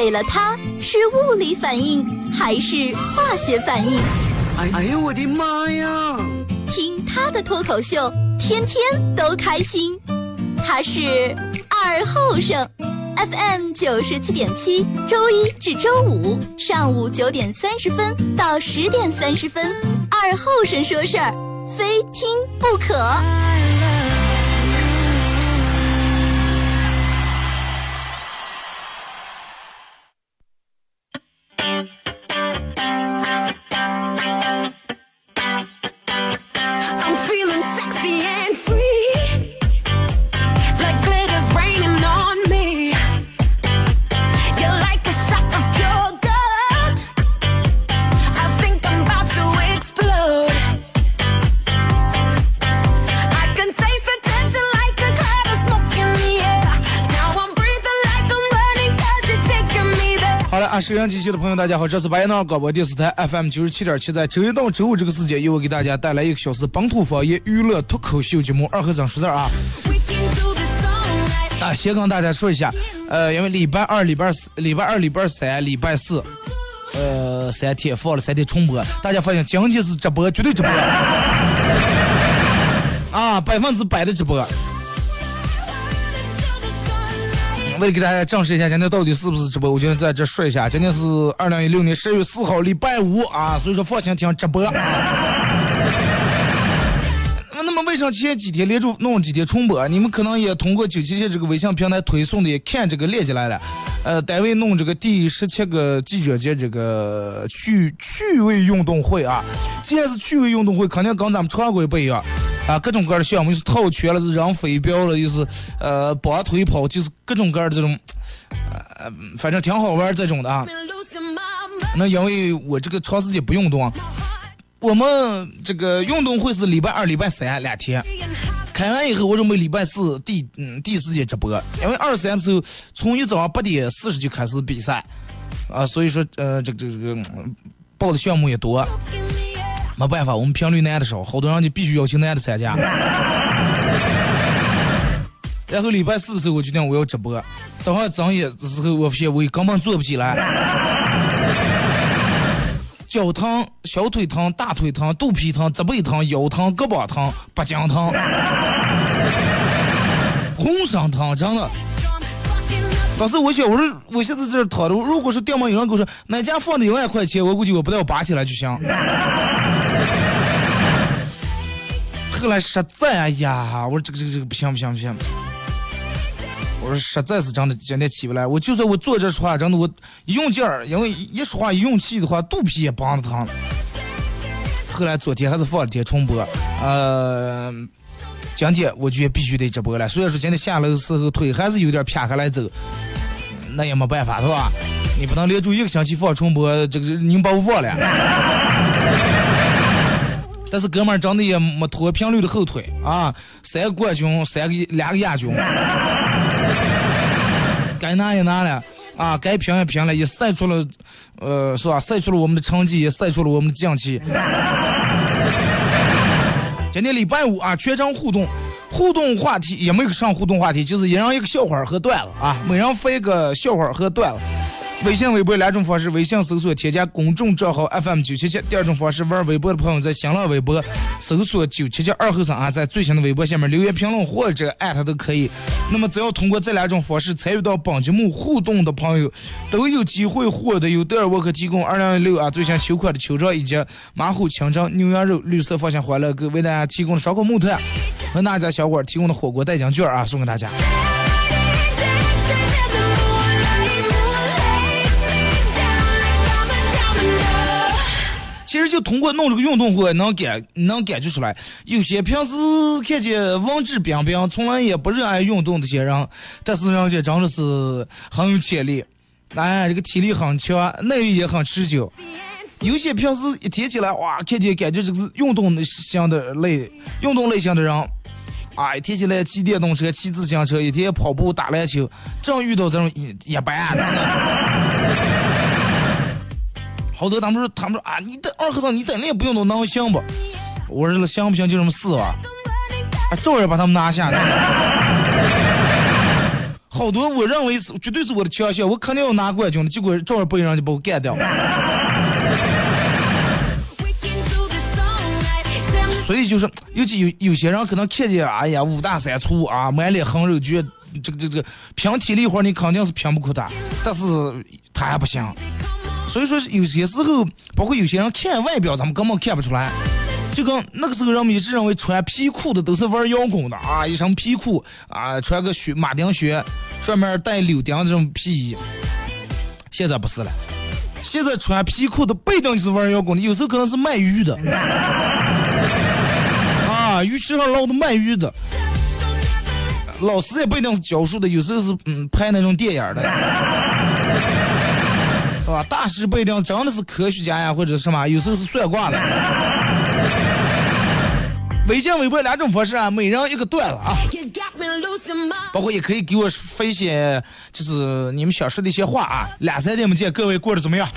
给了他是物理反应还是化学反应？哎哎呀，我的妈呀！听他的脱口秀，天天都开心。他是二后生，FM 九十七点七，周一至周五上午九点三十分到十点三十分，二后生说事儿，非听不可。音机前的朋友，大家好，这是白杨广播电视台 FM 九十七点七，在周一到周五这个时间，由我给大家带来一个小时本土方言娱乐脱口秀节目《二和尚说事》啊。啊，先跟大家说一下，呃，因为礼拜二、礼拜四、礼拜二、礼拜三、礼拜四，呃，三天放了三天重播，大家发现今天是直播，绝对直播，啊，百分之百的直播。为了给大家证实一下今天到底是不是直播，我就在这说一下，今天是二零一六年十月四号，礼拜五啊，所以说放心听直播。那么为啥前几天连着弄几天重播？你们可能也通过九七七这个微信平台推送的，也看这个链接来了。呃，单位弄这个第十七个记者节这个趣趣味运动会啊，既然是趣味运动会，肯定跟咱们常规不一样啊，各种各样的项目，就是套圈了，是扔飞镖了，又是呃绑腿跑，就是各种各样的这种，呃，反正挺好玩这种的啊。那因为我这个长时间不运动啊，我们这个运动会是礼拜二、礼拜三两天。开完以后，我准备礼拜四第嗯第四节直播，因为二三的时候从一早上八点四十就开始比赛，啊，所以说呃这个这个这个报的项目也多，没办法，我们频率男的少，好多人就必须要求男的参加。然后礼拜四的时候，我决定我要直播。早上睁眼的时候，我发现我根本坐不起来，脚疼、小腿疼、大腿疼、肚皮疼、脊背疼、腰疼、胳膊疼、脖颈疼，浑身疼，真的。当时我想，我说我现在在这躺着，如果说店门有人跟我说哪家放的一万块钱，我估计我不带我拔起来就行。后来实在，哎呀，我说这个这个这个不行不行不行，我说实在是真的今天起不来。我就算我坐这说话，真的我用劲儿，因为一说话一用气的话，肚皮也梆子疼。后来昨天还是放了天重播，呃，今天我觉得必须得直播了。虽然说今天下楼的时候腿还是有点撇开来走，那也没办法，是吧？你不能连住一个星期放重播，这个您把我忘了。但是哥们儿真的也没拖频率的后腿啊，三个冠军，三个两个亚军，该拿也拿了啊，该评也评了，也晒出了，呃，是吧？晒出了我们的成绩，也晒出了我们的将气。今天礼拜五啊，全程互动，互动话题也没有上互动话题，就是一人一个笑话和段子啊，每人发一个笑话和段子。微信、微博两种方式，微信搜索添加公众账号 FM 九七七；第二种方式，玩微博的朋友在新浪微博搜索九七七二后生啊，在最新的微博下面留言评论或者艾特都可以。那么只要通过这两种方式参与到本节目互动的朋友，都有机会获得由德尔沃克提供二零一六啊最新秋款的秋装以及马虎清蒸牛羊肉绿色芳香欢乐哥为大家提供的烧烤木炭和那家小馆提供的火锅代金券啊送给大家。其实就通过弄这个运动会，能感能感觉出来，有些平时看见文质彬彬、从来也不热爱运动的些人，但是人家真的是很有潜力，哎，这个体力很强，耐力也很持久。有些平时一提起来，哇，看见感觉这个是运动型的类运动类型的人，啊，一提起来骑电动车、骑自行车，一天跑步、打篮球，正遇到这种一一般。好多他们说，他们说啊，你等二和尚，你等那也不用动能行不？我说行不行就这么试吧，啊，照样把他们拿下。好多我认为是绝对是我的强项，我肯定要拿冠军的，结果照样被人就把我干掉。所以就是，尤其有有些人可能看见，哎呀，五大三粗啊，满脸横肉，觉这个这个这个拼体力活你肯定是拼不过他，但是他还不行。所以说有些时候，包括有些人看外表，咱们根本看不出来。就跟那个时候人们一直认为穿皮裤的都是玩摇滚的啊，一身皮裤啊，穿个靴马丁靴，上面带柳钉这种皮衣。现在不是了，现在穿皮裤的不一定就是玩摇滚的，有时候可能是卖鱼的。啊，鱼池上捞的卖鱼的，老师也不一定是教书的，有时候是嗯拍那种电影的，大师不一定真的是科学家呀，或者什么，有时候是算卦的。微信、微博两种方式啊，每人一个段子啊包括也可以给我发一些，就是你们想说的一些话啊。两三点不见，各位过得怎么样.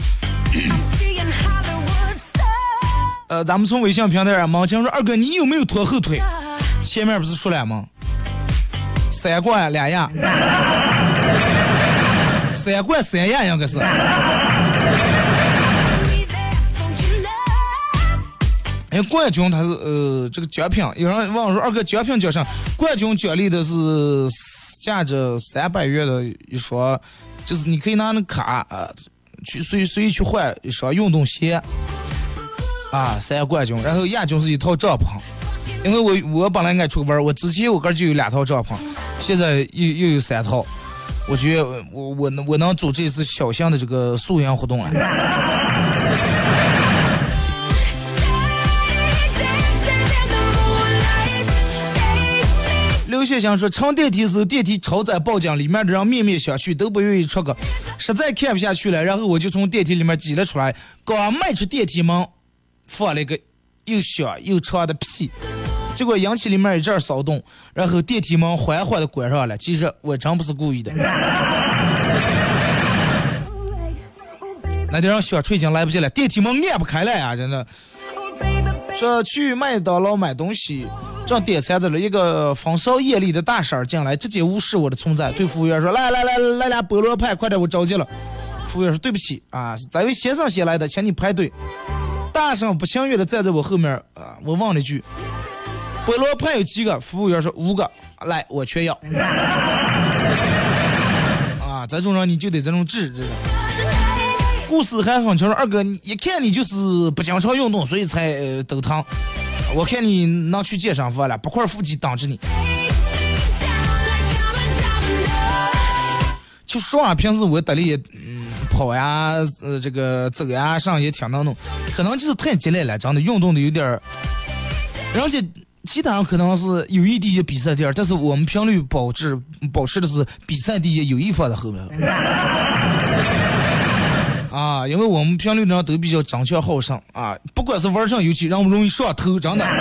呃，咱们从微信平台上，盲强说二哥，你有没有拖后腿？前面不是说了吗？三冠两亚，三冠三亚应该是。哎，冠军他是呃这个奖品，有人问我说二哥奖品叫啥，冠军奖励的是价值三百元的一双，就是你可以拿那卡啊、去随随意去换一双运动鞋啊，三冠军，然后亚军是一套帐篷。因为我我本来爱出去玩儿，我之前我哥就有两套帐篷，现在又又有三套，我觉得我我能我能组织一次小型的这个素颜活动了。刘先生说，乘电梯时电梯超载报警，里面的人面面相觑，都不愿意出个，实在看不下去了，然后我就从电梯里面挤了出来，刚迈出电梯门，放了一个又响又长的屁，结果引起里面一阵骚动，然后电梯门缓缓的关上了。其实我真不是故意的，那点让小锤已经来不及了，电梯门按不开了呀，真的。Oh, 说去麦当劳买东西，正点餐的了一个风骚艳丽的大婶儿进来，直接无视我的存在，对服务员说：“来来来来俩菠萝派，快点，我着急了。”服务员说：“对不起啊，是这位先生先来的，请你排队。”大婶不情愿的站在我后面啊，我问了一句：“菠萝派有几个？”服务员说：“五个。”来，我全要。啊，这种人你就得这种治，这个。故事还很长，二哥，你一看你就是不经常运动，所以才、呃、抖疼。我看你能去健身房了，八块腹肌挡着你。就说啊，平时我得力，嗯，跑呀，呃，这个走呀，上也挺能弄，可能就是太激烈了，真的运动的有点儿。而且其他人可能是友谊第一，比赛第二，但是我们频率保持保持的是比赛第一，友谊放在后面。啊，因为我们频率呢都比较争强好胜啊，不管是玩上游戏，让我们容易上头，真的。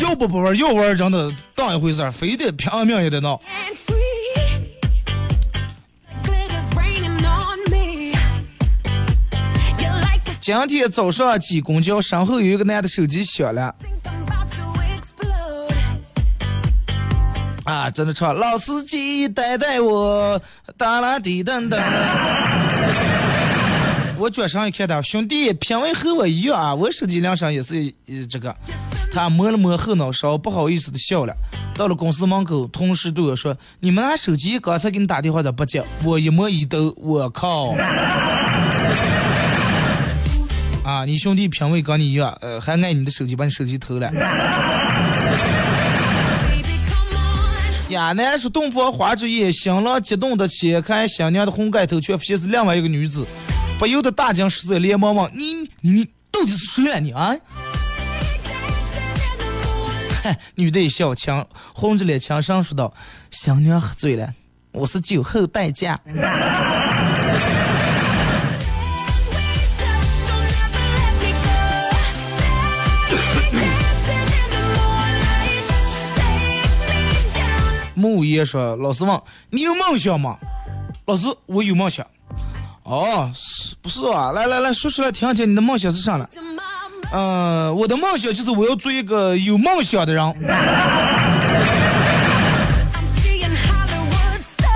要不不玩，要玩真的当一回事儿，非得拼命也得闹。今天早上挤公交，身后有一个男的手机响了啊，真的唱老司机带带我，哒啦滴噔噔。我转身一看他，兄弟品味和我一样啊，我手机铃声也是呃这个。他摸了摸后脑勺，不好意思的笑了。到了公司门口，同事对我说：“你们拿手机，刚才给你打电话咋不接？”我一摸一抖，我靠！啊，你兄弟品味跟你一样，呃，还爱你的手机，把你手机偷了。亚楠是洞房花烛夜，新郎激动的掀开新娘的红盖头，却发现是另外一个女子，不由得大惊失色，连忙问：“你你到底是谁啊你啊？”嗨，女的一笑，强红着脸强声说道：“新娘喝醉了，我是酒后代驾。down. ”木爷说：“老师问你有梦想吗？”老师，我有梦想。哦，是不是啊？来来来说出来听听，你的梦想是啥了？To my mind. 嗯、我的梦想就是我要做一个有梦想的人。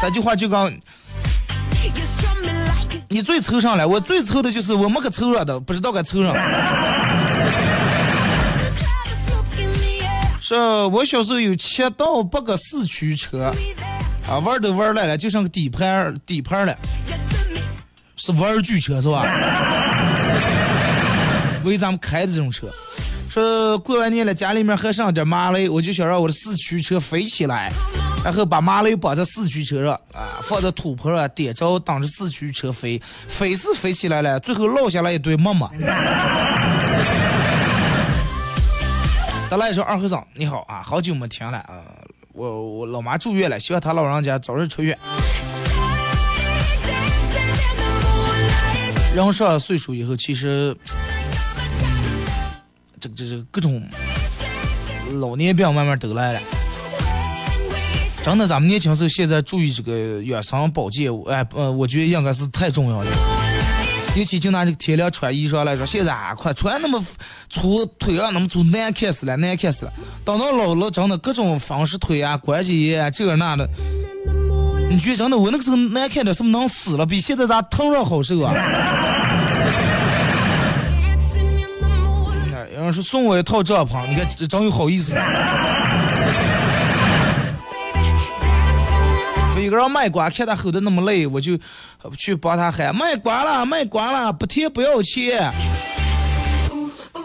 这句话就讲 You struck me like a 你最抽上了，我最抽的就是我没个抽上的，不知道该抽上。The air. 是我小时候有七到八个四驱车啊，玩都玩烂了，就剩个底盘底盘了，是玩具车是吧？为咱们开的这种车。说过完年了，家里面还剩点麻雷，我就想让我的四驱车飞起来，然后把麻雷绑在四驱车上啊，放在土坡上点着，当着四驱车飞，飞是飞起来了，最后落下来一堆沫沫。得来说二和尚你好啊，好久没听了啊，我我老妈住院了，希望她老人家早日出院。人上了岁数以后，其实，嗯，这个这这个各种老年病慢慢都来了。真的，咱们年轻时候现在注意这个养生保健，哎，呃，我觉得应该是太重要了。尤其就拿这个天凉穿衣裳来说，现在啊，快穿那么粗腿啊，那么粗难看死了，难看死了。等到老了，真的各种方式腿啊、关节啊，这个那的，你觉得真的我那个时候难看的是不是能死了？比现在咋疼上好受啊！有人说送我一套帐篷，你看这真有好意思。一个人卖瓜，看他吼的那么累，我就去帮他喊卖瓜了，卖瓜了，不贴不要钱。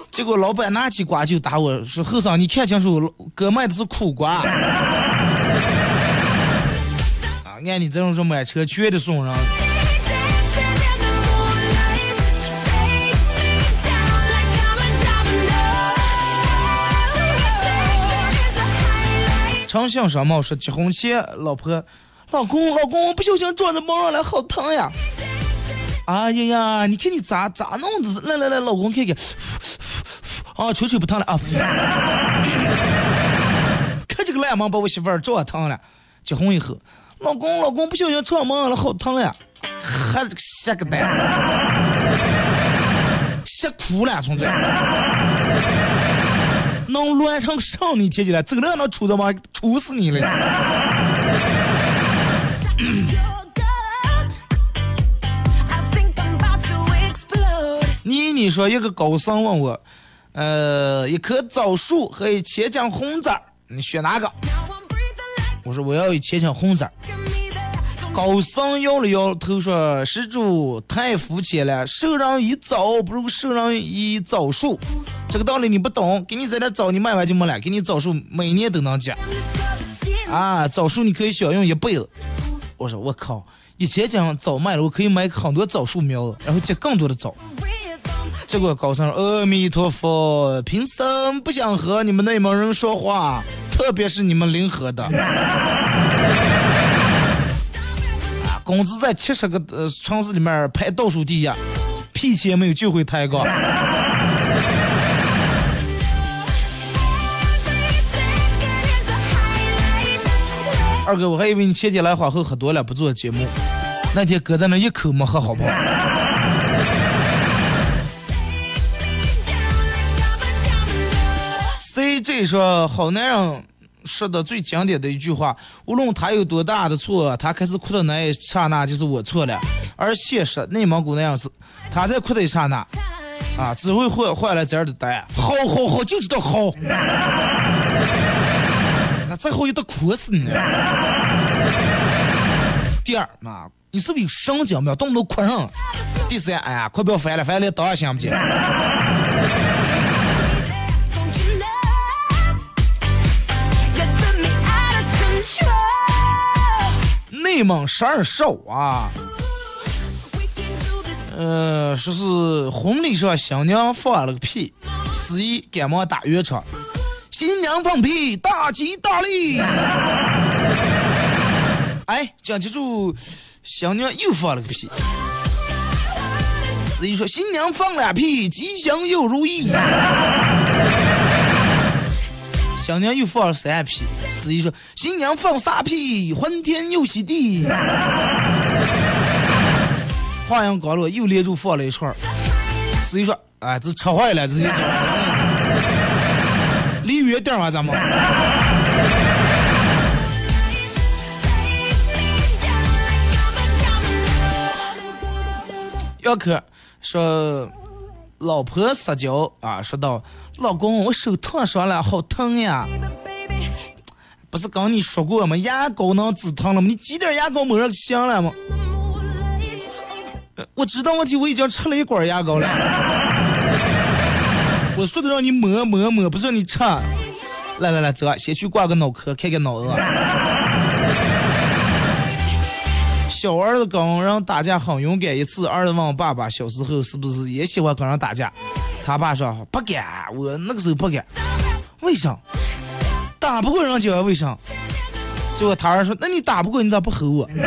结果老板拿起瓜就打我说：“后生，你看清楚，哥卖的是苦瓜。”啊，按你这种说买车绝对送人。Dancing in the moonlight. Take me down like I'm a domino. Second is a highlight. 长相什么？说结婚前，老婆，老公，老公，我不小心撞在门上了，好疼呀！哎呀呀，你看你咋咋弄的？来来来，老公看看，啊，吹吹不疼了啊！看这个烂门把我媳妇儿撞疼了。结婚以后，老公，老公不小心撞门上了，好疼呀！还这个吓个蛋，吓哭了，从这。能乱成上你天起来，走了能出的吗？出死你了！你说一个高僧问我，呃，一棵枣树和一千斤红枣，你选哪个？我说我要一千斤红枣。高僧摇了摇头说：“施主太肤浅了，授人以枣不如授人以枣树，这个道理你不懂。给你在那枣，你卖完就没了。给你枣树，每年都能结啊！枣树你可以享用一辈子。”我说我靠，一千斤枣卖了，我可以买很多枣树苗子，然后结更多的枣。结果高僧：“阿弥陀佛，贫僧不想和你们内蒙人说话，特别是你们临河的。”啊，工资在七十个呃城市里面排倒数第一，屁钱没有就会抬杠。二哥，我还以为你前天来花后喝多了不做节目，那天搁在那一口没喝好不好？这一说，好男人说的最经典的一句话，无论他有多大的错，他开始哭的那一刹那就是我错了。而现实，内蒙古那样是，他在哭的一刹那，啊，只会换换来这样的答案。好好好，就知道好。那再好也得哭死你。第二嘛，你是不是有神经病，动不动哭上？第三，哎呀，快不要烦了，烦了连刀也想不起来内蒙十二少啊。呃，说是婚礼上新娘放了个屁，司仪赶忙打圆场，新娘放屁，大吉大利。哎，讲记住，新娘又放了个屁。司仪说：“新娘放俩屁，吉祥又如意。”新娘又放了三屁，司机说新娘放三屁，欢天又喜地。话音刚落，又连住放了一串，司机说，哎，这车坏了，这就走。离远点嘛，咱们。要可说老婆撒娇啊，说道。老公，我手烫伤了，好疼呀！”不是刚你说过吗？牙膏能止疼了吗？你挤点牙膏抹上就行了吗？我知道问题，我已经吃了一管牙膏了。我说的让你抹抹抹，不是让你吃。来来来，走，先去挂个脑壳，看看脑子。小儿子跟人打架很勇敢，一次儿子问爸爸小时候是不是也喜欢跟人打架，他爸说不敢，我那个时候不敢，为啥？打不过人家为啥？结果他儿说，那你打不过你咋不吼我？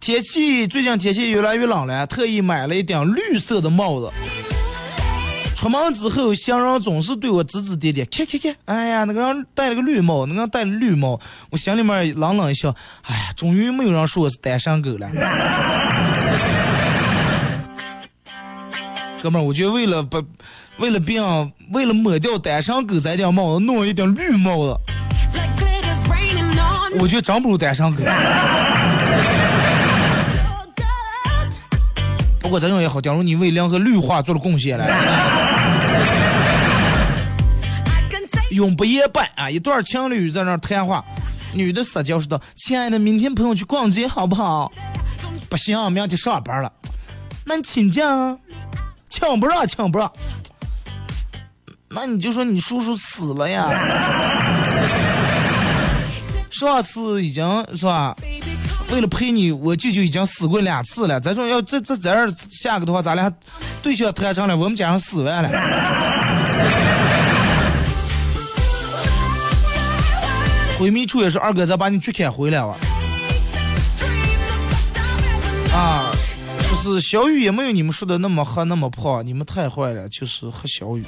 天气最近天气越来越冷了，特意买了一顶绿色的帽子。出门之后，行人总是对我指指点点，看看看，哎呀，那个人戴了个绿帽，那个人戴了绿帽，我心里面冷冷一笑，哎呀，终于没有人说我是单身狗了。哥们儿，我觉得为了不，为了别让，为了抹掉单身狗这顶帽子，弄一顶绿帽子，我觉得真不如单身狗。不过这种也好，假如你为两个绿化做了贡献了。永不言败啊！一对情侣在那谈话，女的撒娇说道：“亲爱的，明天陪我去逛街好不好？”不行，明天上班了。那你请假啊？请不让，请不让。那你就说你叔叔死了呀？上次已经是吧？为了陪你，我舅舅已经死过两次了。咱说要这这这样下个的话，咱俩对象谈成了，我们家上死完了。闺蜜处也是二哥，咱把你去开回来吧。啊，就是小雨也没有你们说的那么黑那么胖，你们太坏了，就是黑小雨，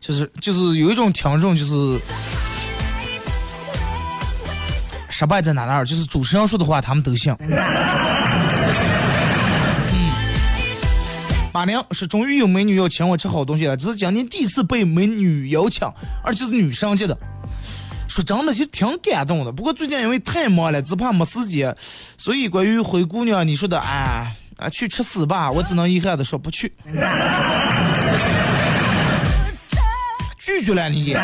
就是就是有一种听众就是失败在哪哪儿，就是主持人说的话他们都信。马良是终于有美女要请我吃好东西了，这是今年第一次被美女邀请，而且是女生接的。说真的，其实挺感动的。不过最近因为太忙了，只怕没时间，所以关于灰姑娘你说的，哎啊去吃屎吧，我只能遗憾的说不去，拒绝了你。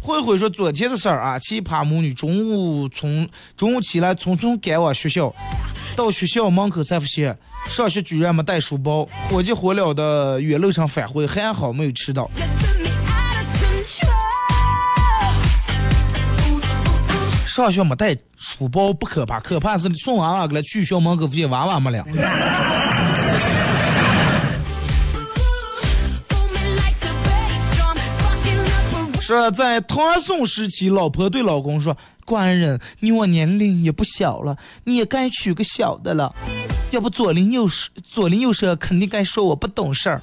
慧慧说昨天的事儿啊，奇葩母女中午从中午起来匆匆赶往学校，到学校门口才发现上学居然没带书包，火急火燎的原路上返回，还好没有迟到。上学没带书包不可怕，可怕是送娃娃过来去校门口发现娃娃没了。说在唐宋时期，老婆对老公说：“官人，你我年龄也不小了，你也该娶个小的了，要不左邻右舍左邻右舍肯定该说我不懂事儿。”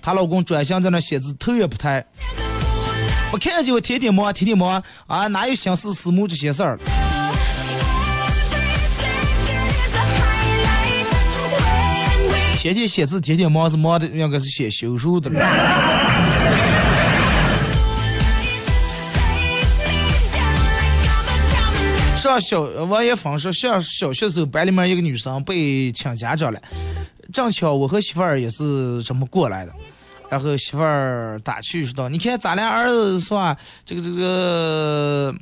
她老公转向在那写字，头也不抬。我看见我天天忙，天天忙啊，哪有心思思慕这些事儿？天天写字，天天忙是忙的，应该是写修书的了。上小王一峰说，上小学时候，班里面一个女生被请家长了，正巧我和媳妇儿也是这么过来的。然后媳妇儿打趣说道：“你看咱俩儿子是吧？这个这个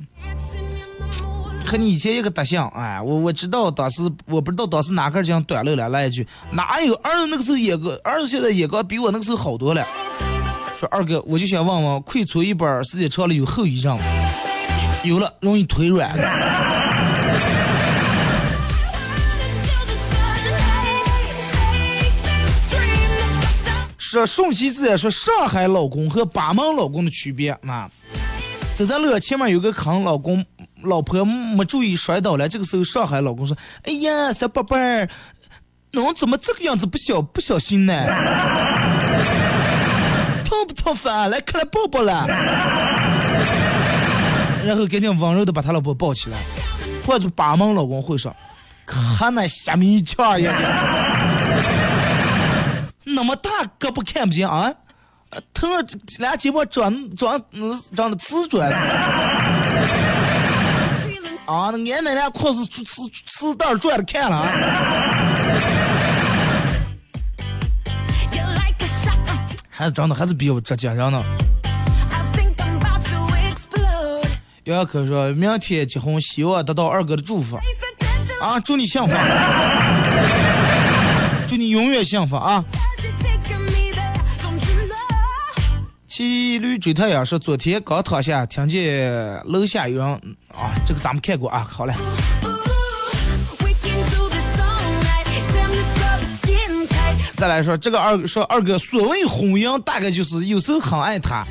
和你以前一个德行，哎，我我知道当时我不知道当时哪根筋短路了，来一句哪有儿子那个时候眼光，儿子现在眼光比我那个时候好多了。说二哥，我就想问问，溃出一半时间长了有后遗症吗？有了，容易腿软了。说顺其自然，说上海老公和巴门老公的区别啊。走在路上，前面有个坑，老公老婆没注意摔倒了。这个时候，上海老公说：“哎呀，小宝贝儿，侬怎么这个样子不小不小心呢？痛不痛烦？来，快来抱抱了。”然后赶紧温柔的把他老婆抱起来。或者把门老公会说：“看那虾米强呀！那么大胳膊看不见啊？呃疼了，俩肩膀长长嗯长的瓷砖啊！那俺奶奶裤子瓷瓷瓷带儿转的看了啊孩子长得还是比我这家长呢。Explode. 姚小可说明天结婚，希望得到二哥的祝福啊！祝你幸福，祝你永远幸福啊！骑驴追太阳说昨天刚躺下，听见楼下有人啊，这个咱们看过啊。好嘞，再来说这个二说二哥，所谓婚姻大概就是有时候很爱他，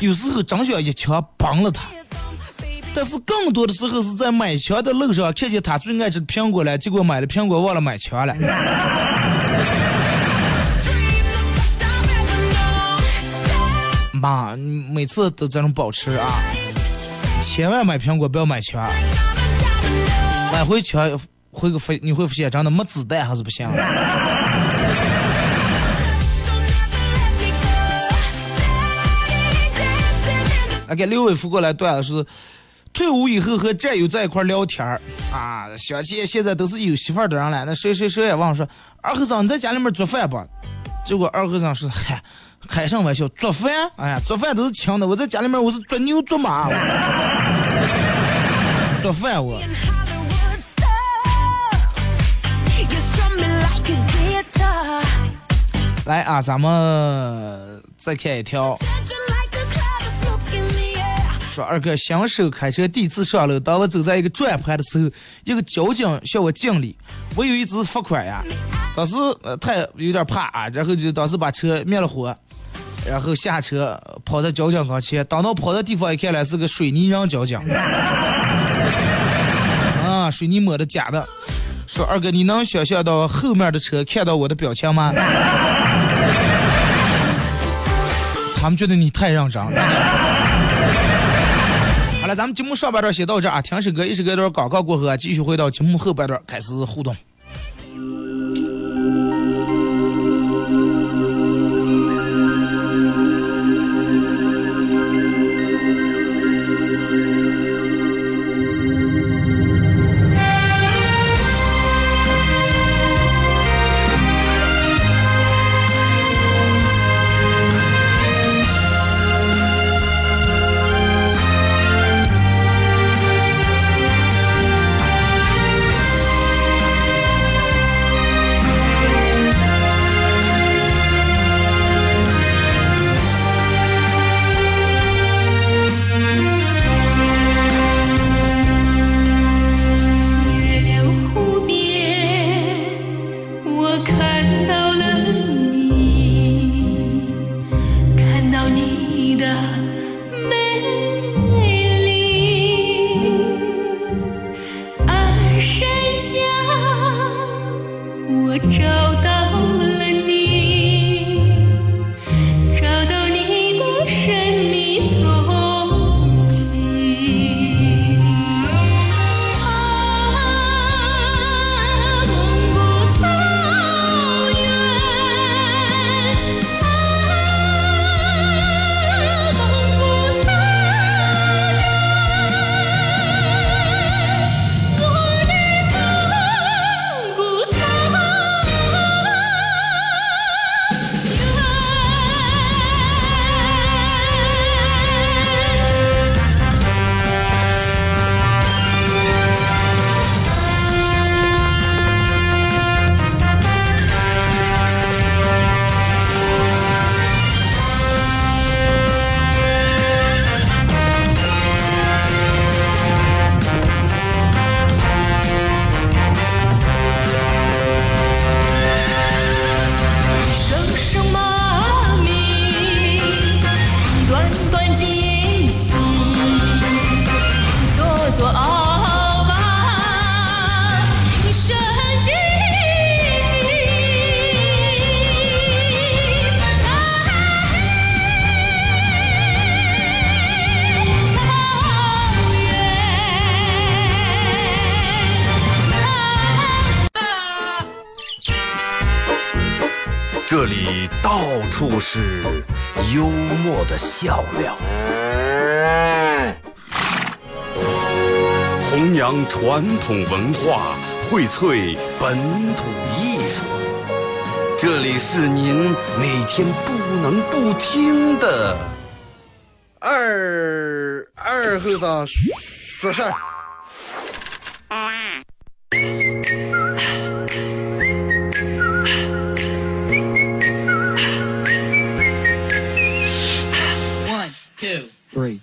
有时候真想一枪崩了他。但是更多的时候是在买枪的路上看见他最爱吃的苹果了，结果买了苹果忘了买枪了。妈，你每次都这种保持啊，千万买苹果不要买枪.买回枪会个飞你会发现真的没子弹还是不行。给刘伟夫过来段子是，退伍以后和战友在一块儿聊天儿啊，相亲现在都是有媳妇儿的人了，那谁谁谁也忘说，二和尚你在家里面做饭不？结果二和尚说，嗨，开什么玩笑，做饭？哎呀，做饭都是轻的，我在家里面我是做牛做马，做饭我。来啊，咱们再看一条。说二哥新手开车第一次上路，当我走在一个转盘的时候，一个交警向我敬礼，我有一直罚款呀。当时呃他也有点怕啊，然后就当时把车灭了火，然后下车跑到交警跟前，等到跑到地方一看来是个水泥人交警，啊，水泥抹的假的。说二哥，你能想象到后面的车看到我的表情吗？他们觉得你太认真了。咱们节目上半段先到这啊，听首歌，一首歌一段广告过后啊，继续回到节目后半段开始互动。默的笑料。弘扬传统文化，荟萃本土艺术。这里是您每天不能不听的二二后生说事儿。Three.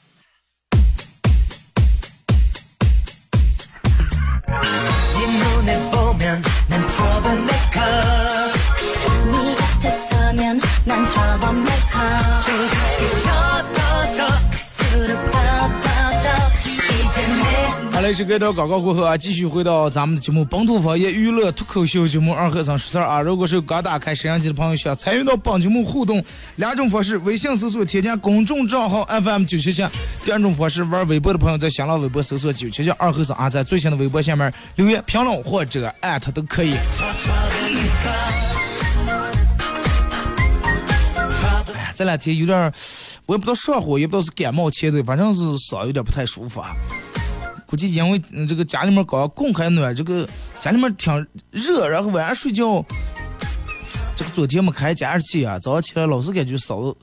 내好嘞，是这段广告过后啊，继续回到咱们的节目《本土方言娱乐脱口秀》节目二和尚说事儿啊。如果是刚打开摄像机的朋友，想参与到本节目互动，两种方式：微信搜索添加公众账号 FM 九七七；第二种方式，玩微博的朋友在新浪微博搜索九七七二和尚啊，在最新的微博下面留言评论或者艾特都可以。哎呀，这两天有点，我也不知道上火，也不知道是感冒前奏，反正是嗓有点不太舒服啊。估计因为这个家里面搞供开暖，这个家里面挺热，然后晚上睡觉，这个昨天没开加湿器啊，早上起来老是感觉嗓子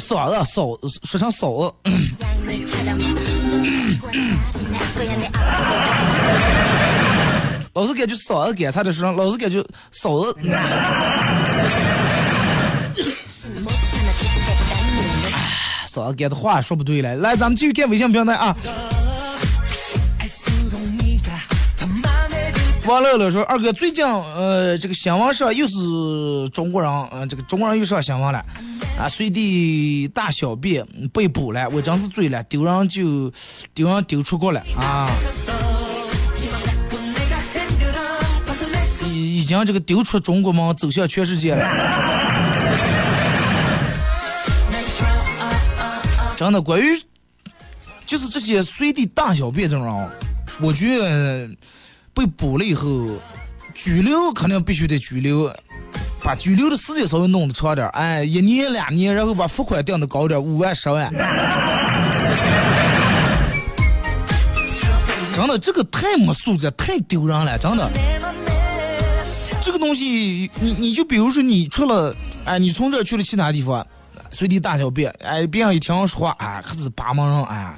嗓子嗓说成嗓子，老是感觉嗓子干，差点说成老是感觉嗓子。哎嗓子干的话说不对了，来，咱们继续看微信平台啊。王乐乐说：“二哥，最近呃，这个新闻上又是中国人，嗯、这个中国人又上新闻了，啊，随地大小便被捕了，我真是醉了，丢人就丢人丢出国了啊！已已经这个丢出中国门，走向全世界了。真的，关于就是这些随地大小便这种人，我觉得。”被捕了以后，拘留肯定必须得拘留，把拘留的时间稍微弄得长点哎，一年两年，然后把罚款定的高点五万十万。真的，这个太没素质，太丢人了，真的。这个东西，你你就比如说你去了，哎，你从这去了其他地方，随地大小便，哎，别人一听说话，哎，可是巴门人，哎。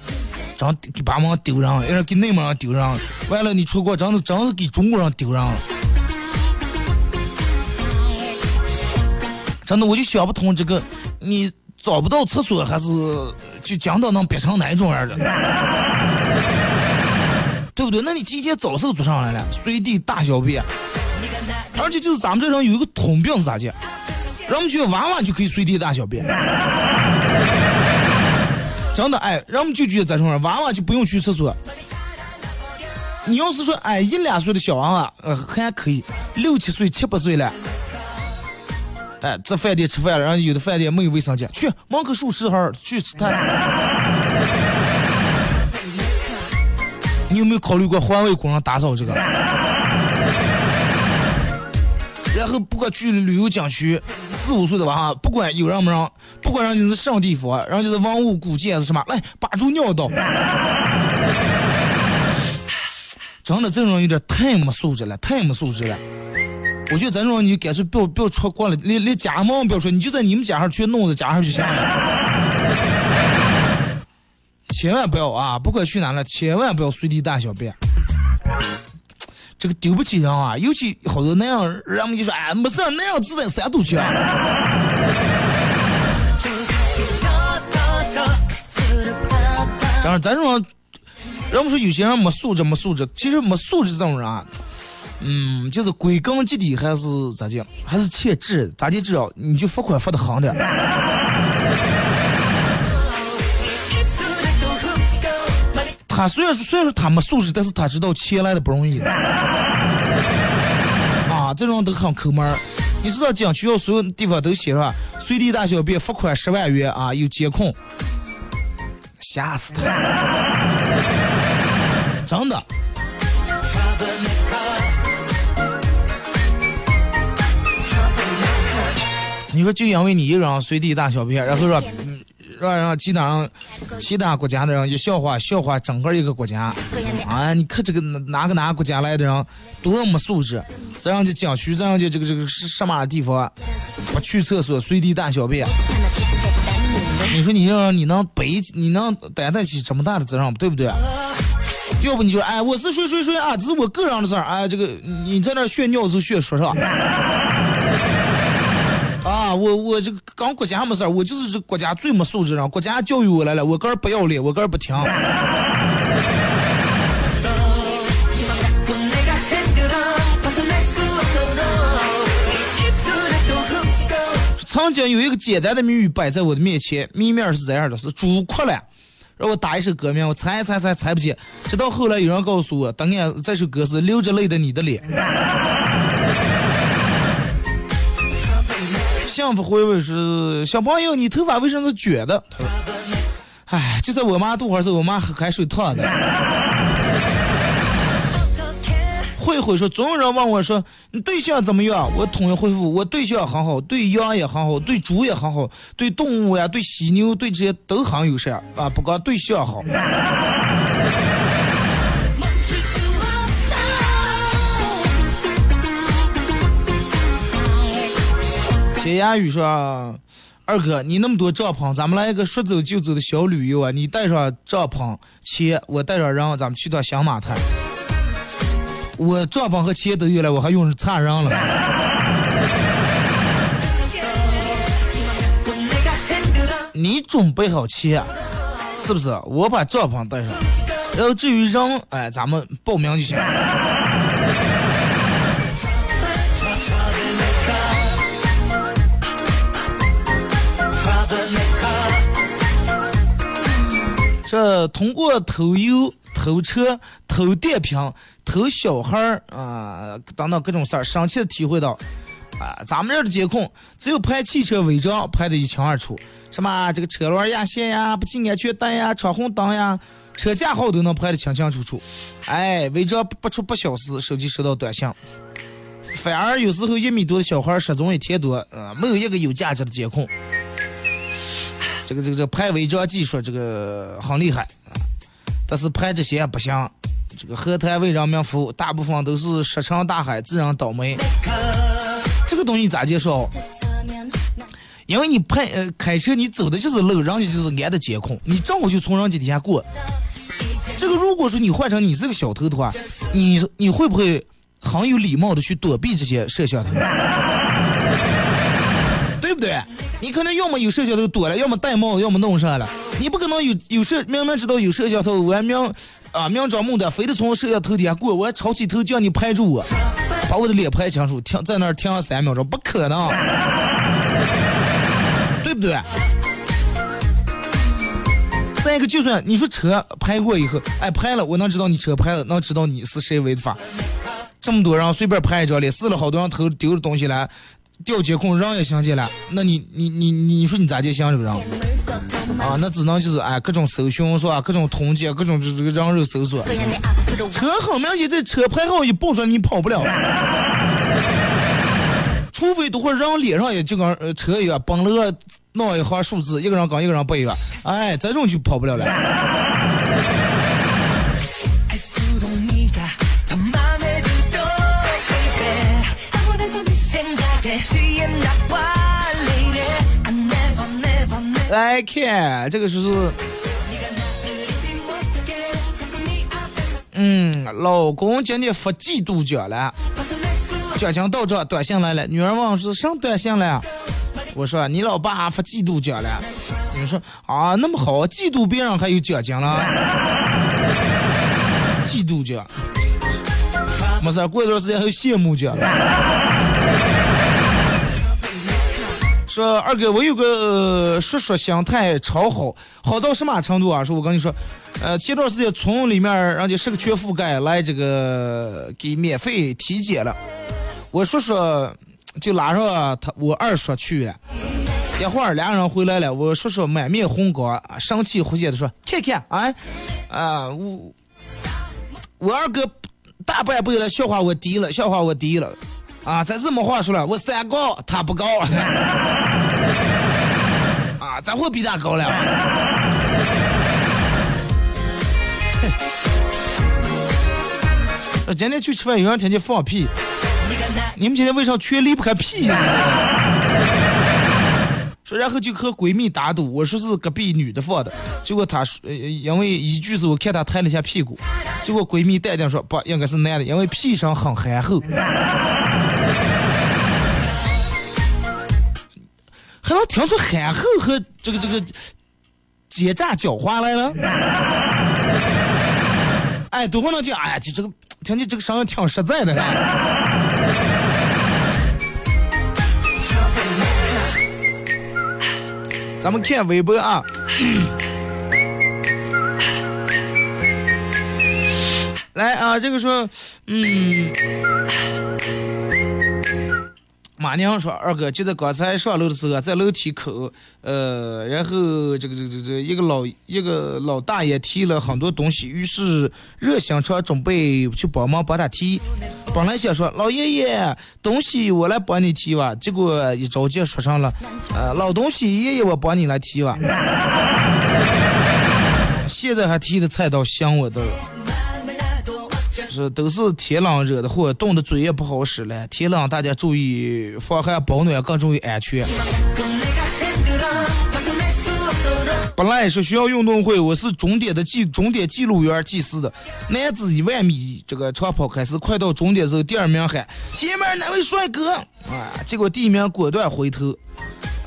真给巴门丢人，有人给内蒙人丢人，完了你出国，真的真是给中国人丢人。真的，我就想不通这个，你找不到厕所，还是就讲到能憋成哪种样的，对不对？那你提前早时候做上来了，随地大小便，而且就是咱们这人有一个通病是咋的？人们觉得娃娃就可以随地大小便。真的哎，人们就觉得这种人娃娃就不用去厕所。你要是说哎一两岁的小娃娃，呃还可以，六七岁、七八岁了，哎在饭店吃饭了，然后有的饭店没有卫生间，去门口数十号去吃他。你有没有考虑过环卫工人打扫这个？然后不管去旅游景区，四五岁的娃娃，不管有人不让，不管人家是上地方，人家是文物古迹还是什么，来把住尿道。真的，这种有点太没素质了，太没素质了。我觉得咱这种你干脆不要不要出国了，连连家门不要出，你就在你们家上去弄在家上就行了。千万不要啊！不管去哪了，千万不要随地大小便。这个丢不起人啊，尤其好多那样，人们就说哎，没事那样自在三堵去啊。真是咱这种，人们说有些人没素质，没素质，其实没素质这种人啊，嗯，就是归根结底还是咋讲，还是欠治，咋的治啊？你就罚款罚的狠点。他虽然说虽然说他没素质，但是他知道钱来的不容易。啊，这种都很抠门儿。你知道景区要所有地方都写上随地大小便罚款十万元啊，有监控，吓死他！真的。你说就因为你一个人随地大小便，然后让嗯让让其他其他国家的人就笑话笑话整个一个国家，啊，你看这个哪个哪个国家来的人多么素质，这样就景区这样就这个这个是什么地方不去厕所随地大小便，你说你让你能背你能担得起这么大的责任？对不对？要不你就哎，我是谁谁谁啊，这是我个人的事儿，哎，这个你在那炫尿就炫说啥？我我这个刚国家没事儿，我就是这国家最没素质了，国家教育我来了，我个人不要脸，我个人不听。曾经有一个简单的谜语摆在我的面前，谜面是这样的：是猪哭了，让我打一首歌名，我猜猜猜猜不起，直到后来有人告诉我，当然这首歌是流着泪的你的脸。幸福回味是小朋友，你头发为什么是卷的？：“哎，就在我妈肚怀时，我妈喝开水烫的。”慧慧说：“总有人问我说，你对象怎么样？我统一回复：我对象很好，对羊也很好，对猪也很好，对动物呀，对犀牛，对这些都很友善啊。不光对象好。”田亚宇说：“二哥，你那么多帐篷，咱们来一个说走就走的小旅游啊！你带上帐篷、钱，我带上人，咱们去趟响马滩。我帐篷和钱都有了，我还用着差人了。你准备好钱，是不是？我把帐篷带上，然后至于人，哎，咱们报名就行。”这通过偷油、偷车、偷电瓶、偷小孩儿啊等等各种事儿，深切的体会到，啊，咱们这儿的监控只有拍汽车违章拍的一清二楚，什么这个车轮压线呀、不系安全带呀、闯红灯呀、车架号都能拍的清清楚楚。哎，违章不出不小时，手机收到短信。反而有时候一米多的小孩失踪一天多，呃，没有一个有价值的监控。这个这个这个拍违章技术这个很厉害，但是拍这些不行。这个何谈为人民服务，大部分都是石沉大海，自认倒霉。这个东西咋介绍？因为你拍呃开车，你走的就是路，人家就是安的监控，你正好就从人家底下过。这个如果说你换成你是个小偷的话，你你会不会很有礼貌的去躲避这些摄像头？对不对？你可能要么有摄像头躲了，要么戴帽子，要么弄上了。你不可能有有摄，明明知道有摄像头，我还明啊明张目的非得从摄像头底下过，我还抄起头叫你拍住我，把我的脸拍清楚，停在那儿停上三秒钟，不可能，对不对？再一个，就算你说车拍过以后，哎拍了，我能知道你车拍了，能知道你是谁违法。这么多人随便拍一张脸，死了好多人偷丢了东西了。调监控人也相信了，那你你你你说你咋就想这个人啊？那只能就是哎各种搜寻是吧？各种通缉，各种这这个人肉搜索。车很明显，这车牌号一报出来，你跑不了。除非等会人脸上也就跟车一样，崩了弄一行数字，一个人跟一个人不一样，哎，这种就跑不了了。来看这个是，嗯，老公今天发季度奖了，奖金到账，短信来了。女儿问是上短信了？我说你老爸发季度奖了。你说啊，那么好，嫉妒别人还有奖金了？嫉妒奖，没事，过一段时间还有羡慕奖。说二哥，我有个叔叔心态超好，好到什么程度啊？说我跟你说，呃，前段时间村里面人家是个全覆盖来这个给免费体检了，我叔叔就拉上他我二叔去了，一会儿俩人回来了，我叔叔满面红光，生气呼吸的说：“看看啊，啊我我二哥大半辈了，笑话我低了，笑话我低了。”啊，这次没话说了，我三高，他不高。啊，咱会比他高了。呃今天去吃饭，有人听见放屁，你们今天为啥全离不开屁？说然后就和闺蜜打赌，我说是隔壁女的放的，结果她说，呃，因为一句是我看她抬了一下屁股，结果闺蜜淡定说不，应该是男的，因为屁声很憨厚。还能听出憨厚和这个这个奸诈狡猾来了？哎，多会能听？哎呀，就这个听你这个声音挺实在的。咱们看微博啊，来啊，这个说，嗯。马娘说：“二哥，就在刚才上楼的时候，在楼梯口，呃，然后这个这个这个一个老一个老大爷提了很多东西，于是热心肠准备去帮忙帮他提。本来想说老爷爷东西我来帮你提吧，结果一着急说成了，呃，老东西爷爷我帮你来提吧。现在还提的菜刀香我的。”是都是天冷惹的祸，冻得嘴也不好使了。天冷大家注意防寒保暖，更注意安全。本来是学校运动会，我是终点的记终点记录员计时的。男子一万米这个长跑开始，快到终点时候，第二名喊前面哪位帅哥啊？结果第一名果断回头，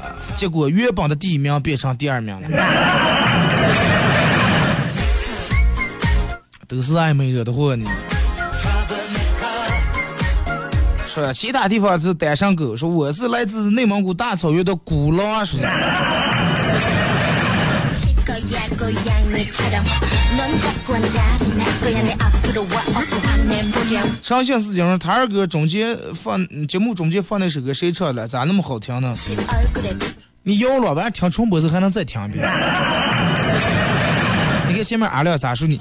啊，结果原本的第一名变成第二名了。都是暧昧惹的祸呢。说其他地方是单身狗，说我是来自内蒙古大草原的古狼，说是。长信四讲说，他二哥中间放节目中间放那首歌谁唱的？咋那么好听呢？你要了，完听重播时还能再听一遍。你看前面阿亮咋说你？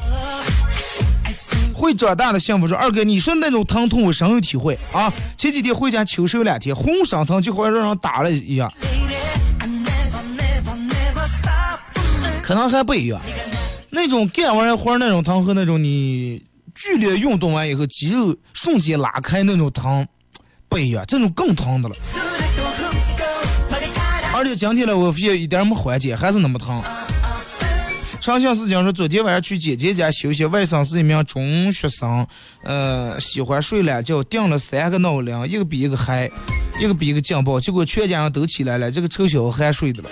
会长大的幸福说：“二哥，你说那种疼痛我深有体会啊！前几天回家求手两天，浑身疼，就好像让人打了一样。可能还不一样，那种干完活那种疼和那种你剧烈运动完以后肌肉瞬间拉开那种疼不一样，这种更疼的了。而且今天呢，我发现一点没缓解，还是那么疼。”长相思讲说，昨天晚上去姐姐家休息，外甥是一名中学生，呃，喜欢睡懒觉，定了三个闹铃，一个比一个嗨，一个比一个劲爆，结果全家人都起来了，这个臭小子还睡的了，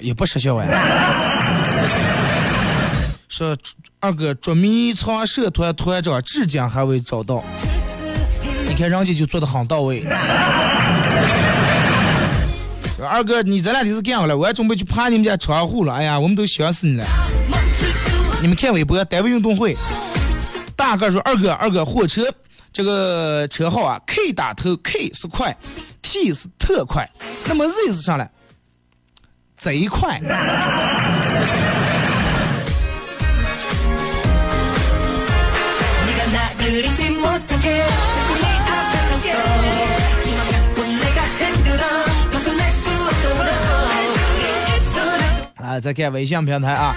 也不识笑啊。说二哥捉迷藏社团团长至今还未找到，你看人家就做的很到位。二哥，你这两天是干啥了？我还准备去爬你们家窗户了。哎呀，我们都想死你了。你们看微博，单位运动会，大个说二哥，二哥，火车这个车号啊，K 打头，K 是快，T 是特快，那么 Z 是啥嘞？贼快。啊，再看微信平台啊，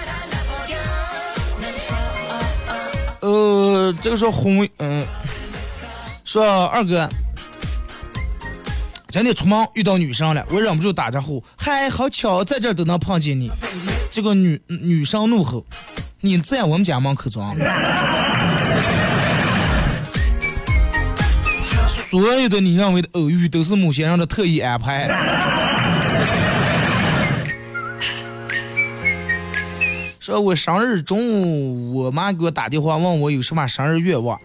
呃，这个时候红，嗯，说二哥，今天出门遇到女生了，我忍不住打招呼，嗨，好巧，在这都能碰见你。这个女女生怒吼，你在我们家门口装。所有的你认为的偶遇，都是某些人的特意安排。说我生日中午，我妈给我打电话问我有什么生日愿望。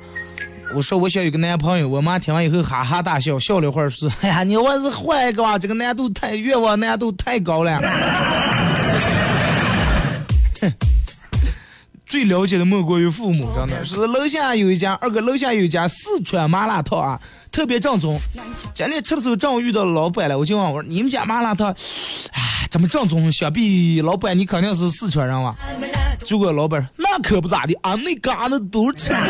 我说我想有个男朋友。我妈听完以后哈哈大笑，笑了会儿说：“哎呀，你我是坏个吧，这个难度太愿望难度太高了。”最了解的莫过于父母，真的是楼下有一家二哥，楼下有一家四川麻辣烫啊，特别正宗。今天吃的时候正好遇到老板了，我就问我说：“你们家麻辣烫，哎，怎么正宗？想必老板你肯定是四川人吧？”结果老板那可不咋的，俺那嘎子都吃。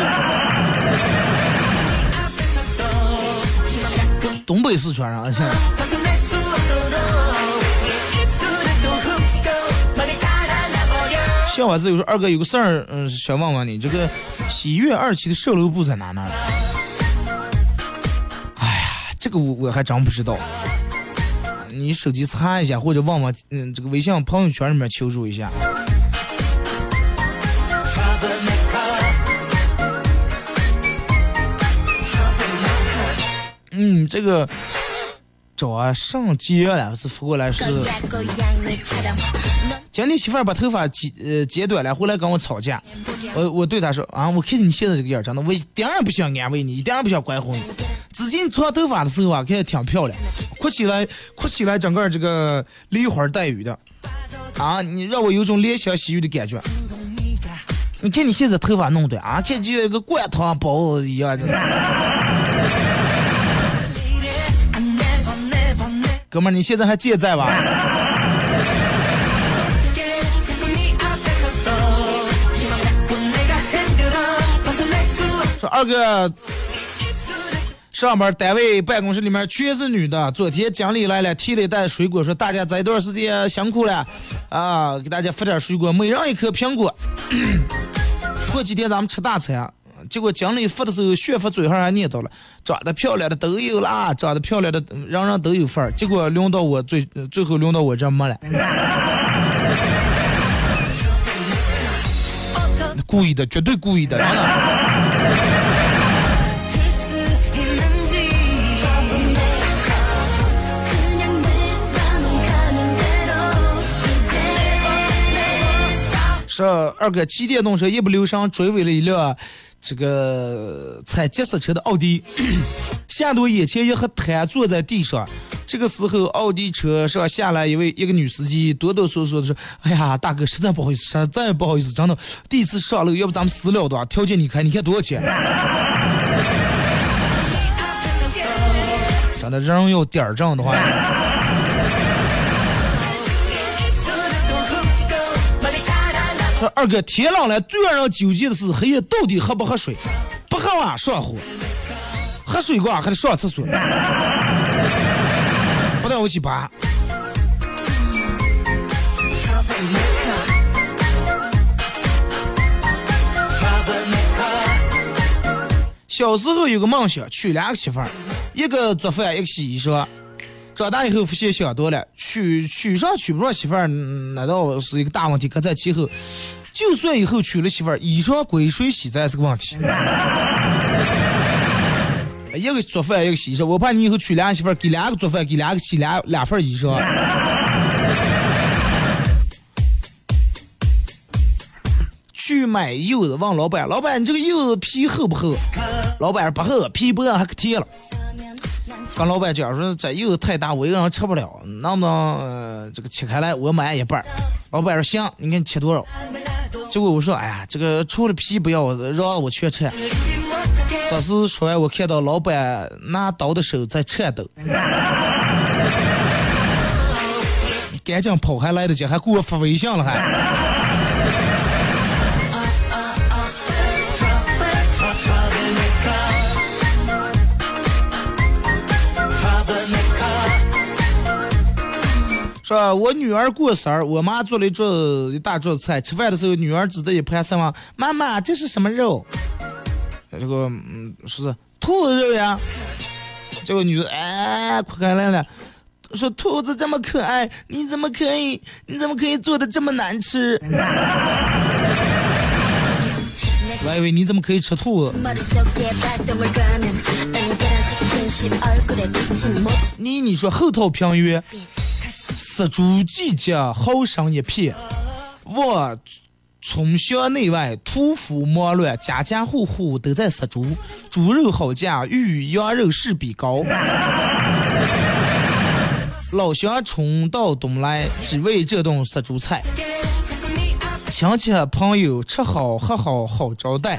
东北四川人、啊，像在。笑话有时候二哥有个事儿，嗯，想问问你，这个喜悦二期的售楼部在哪呢？这个我我还真不知道，你手机查一下，或者问问嗯这个微信朋友圈里面求助一下。嗯，这个找啊上街了是不过来是。今天媳妇儿把头发剪呃剪短了，回来跟我吵架，我我对她说啊，我看你现在这个样儿，真的我一点儿也不想安慰你，一点儿也不想管好你。紫金长头发的时候啊看着挺漂亮。哭起来哭起来整个这个梨花带雨的。啊你让我有种怜香惜玉的感觉。你看你现在头发弄的啊这就像一个灌汤包一样的。哥们儿你现在还健在吧？说二哥上班单位办公室里面全是女的。昨天经理来了，提了一袋水果，说大家这一段时间辛苦了，啊，给大家发点水果，每人一颗苹果。过几天咱们吃大餐，结果经理发的时候，炫发嘴上还念叨了，长得漂亮的都有啦，长得漂亮的人人都有份儿。结果轮到我最最后轮到我这没了。故意的，绝对故意的，真的。 이제是二哥骑电动车一不留神追尾了一辆这个踩急刹车的奥迪，吓得我眼前一黑，瘫坐在地上。这个时候，奥迪车上下来一位一个女司机，哆哆嗦嗦的说：“哎呀，大哥，实在不好意思，实在不好意思，真的，第一次上路，要不咱们私了的，条件你开，你看多少钱？”真的人要点儿正的话。二哥，天冷了，最让人纠结的是黑夜到底喝不喝水？不喝啊，上火；喝水瓜还得上厕所，不带我去拔。小时候有个梦想，娶两个媳妇儿，一个做饭，一个洗衣裳。长大以后发现想多了，娶娶上娶不上媳妇儿，嗯那倒是一个大问题，可在其后。就算以后娶了媳妇儿，衣裳归谁洗这也是个问题。一个做饭，一个洗衣裳，我怕你以后娶两个媳妇儿，给两个做饭，给两个洗两两份衣裳。去买柚子，问老板：“老板，你这个柚子皮厚不厚？”老板：“不厚，皮薄还可甜了。”跟老板讲说：“这柚子太大，我一个人吃不了，能不能、这个切开来，我买一半？”老板说：“行，你看你切多少？”结果我说：“哎呀，这个除了皮不要，让我全吃。”当时说完，我看到老板拿刀的手在颤抖，赶紧跑还来得及，还给我发微信了还。说我女儿过生日，我妈做了一桌一大桌菜，吃饭的时候，女儿指着一盘菜问妈妈这是什么肉？这个嗯，说是兔子肉呀。这个女的哎，哭来了，说兔子这么可爱，你怎么可以，你怎么可以做的这么难吃？我以为你怎么可以吃兔子？你你说后套平约。杀猪季节好生一片，我村乡内外，屠夫忙乱，家家户户都在杀猪，猪肉好价，与羊肉势比高。老乡冲到东来，只为这顿杀猪菜。亲戚朋友吃好喝好好招待，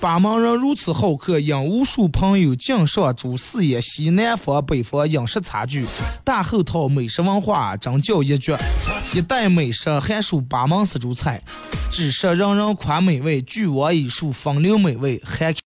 八门人如此好客，引无数朋友敬上主四野西南方北方饮食差距，大后套美食文化真叫一绝，一代美食还属八门四主菜，只是人人夸美味，俱往矣。数风流美味，还。